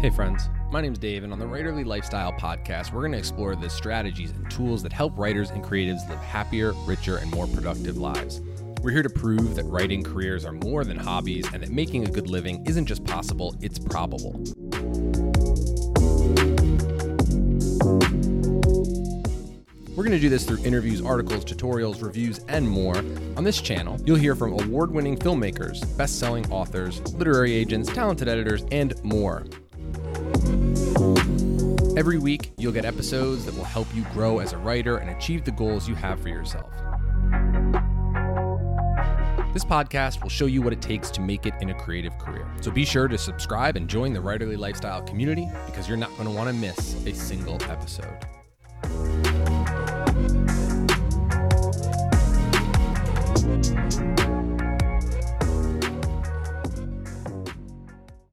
Hey, friends. My name is Dave, and on the Writerly Lifestyle podcast, we're going to explore the strategies and tools that help writers and creatives live happier, richer, and more productive lives. We're here to prove that writing careers are more than hobbies and that making a good living isn't just possible, it's probable. We're going to do this through interviews, articles, tutorials, reviews, and more. On this channel, you'll hear from award winning filmmakers, best selling authors, literary agents, talented editors, and more. Every week, you'll get episodes that will help you grow as a writer and achieve the goals you have for yourself. This podcast will show you what it takes to make it in a creative career. So be sure to subscribe and join the Writerly Lifestyle community because you're not going to want to miss a single episode.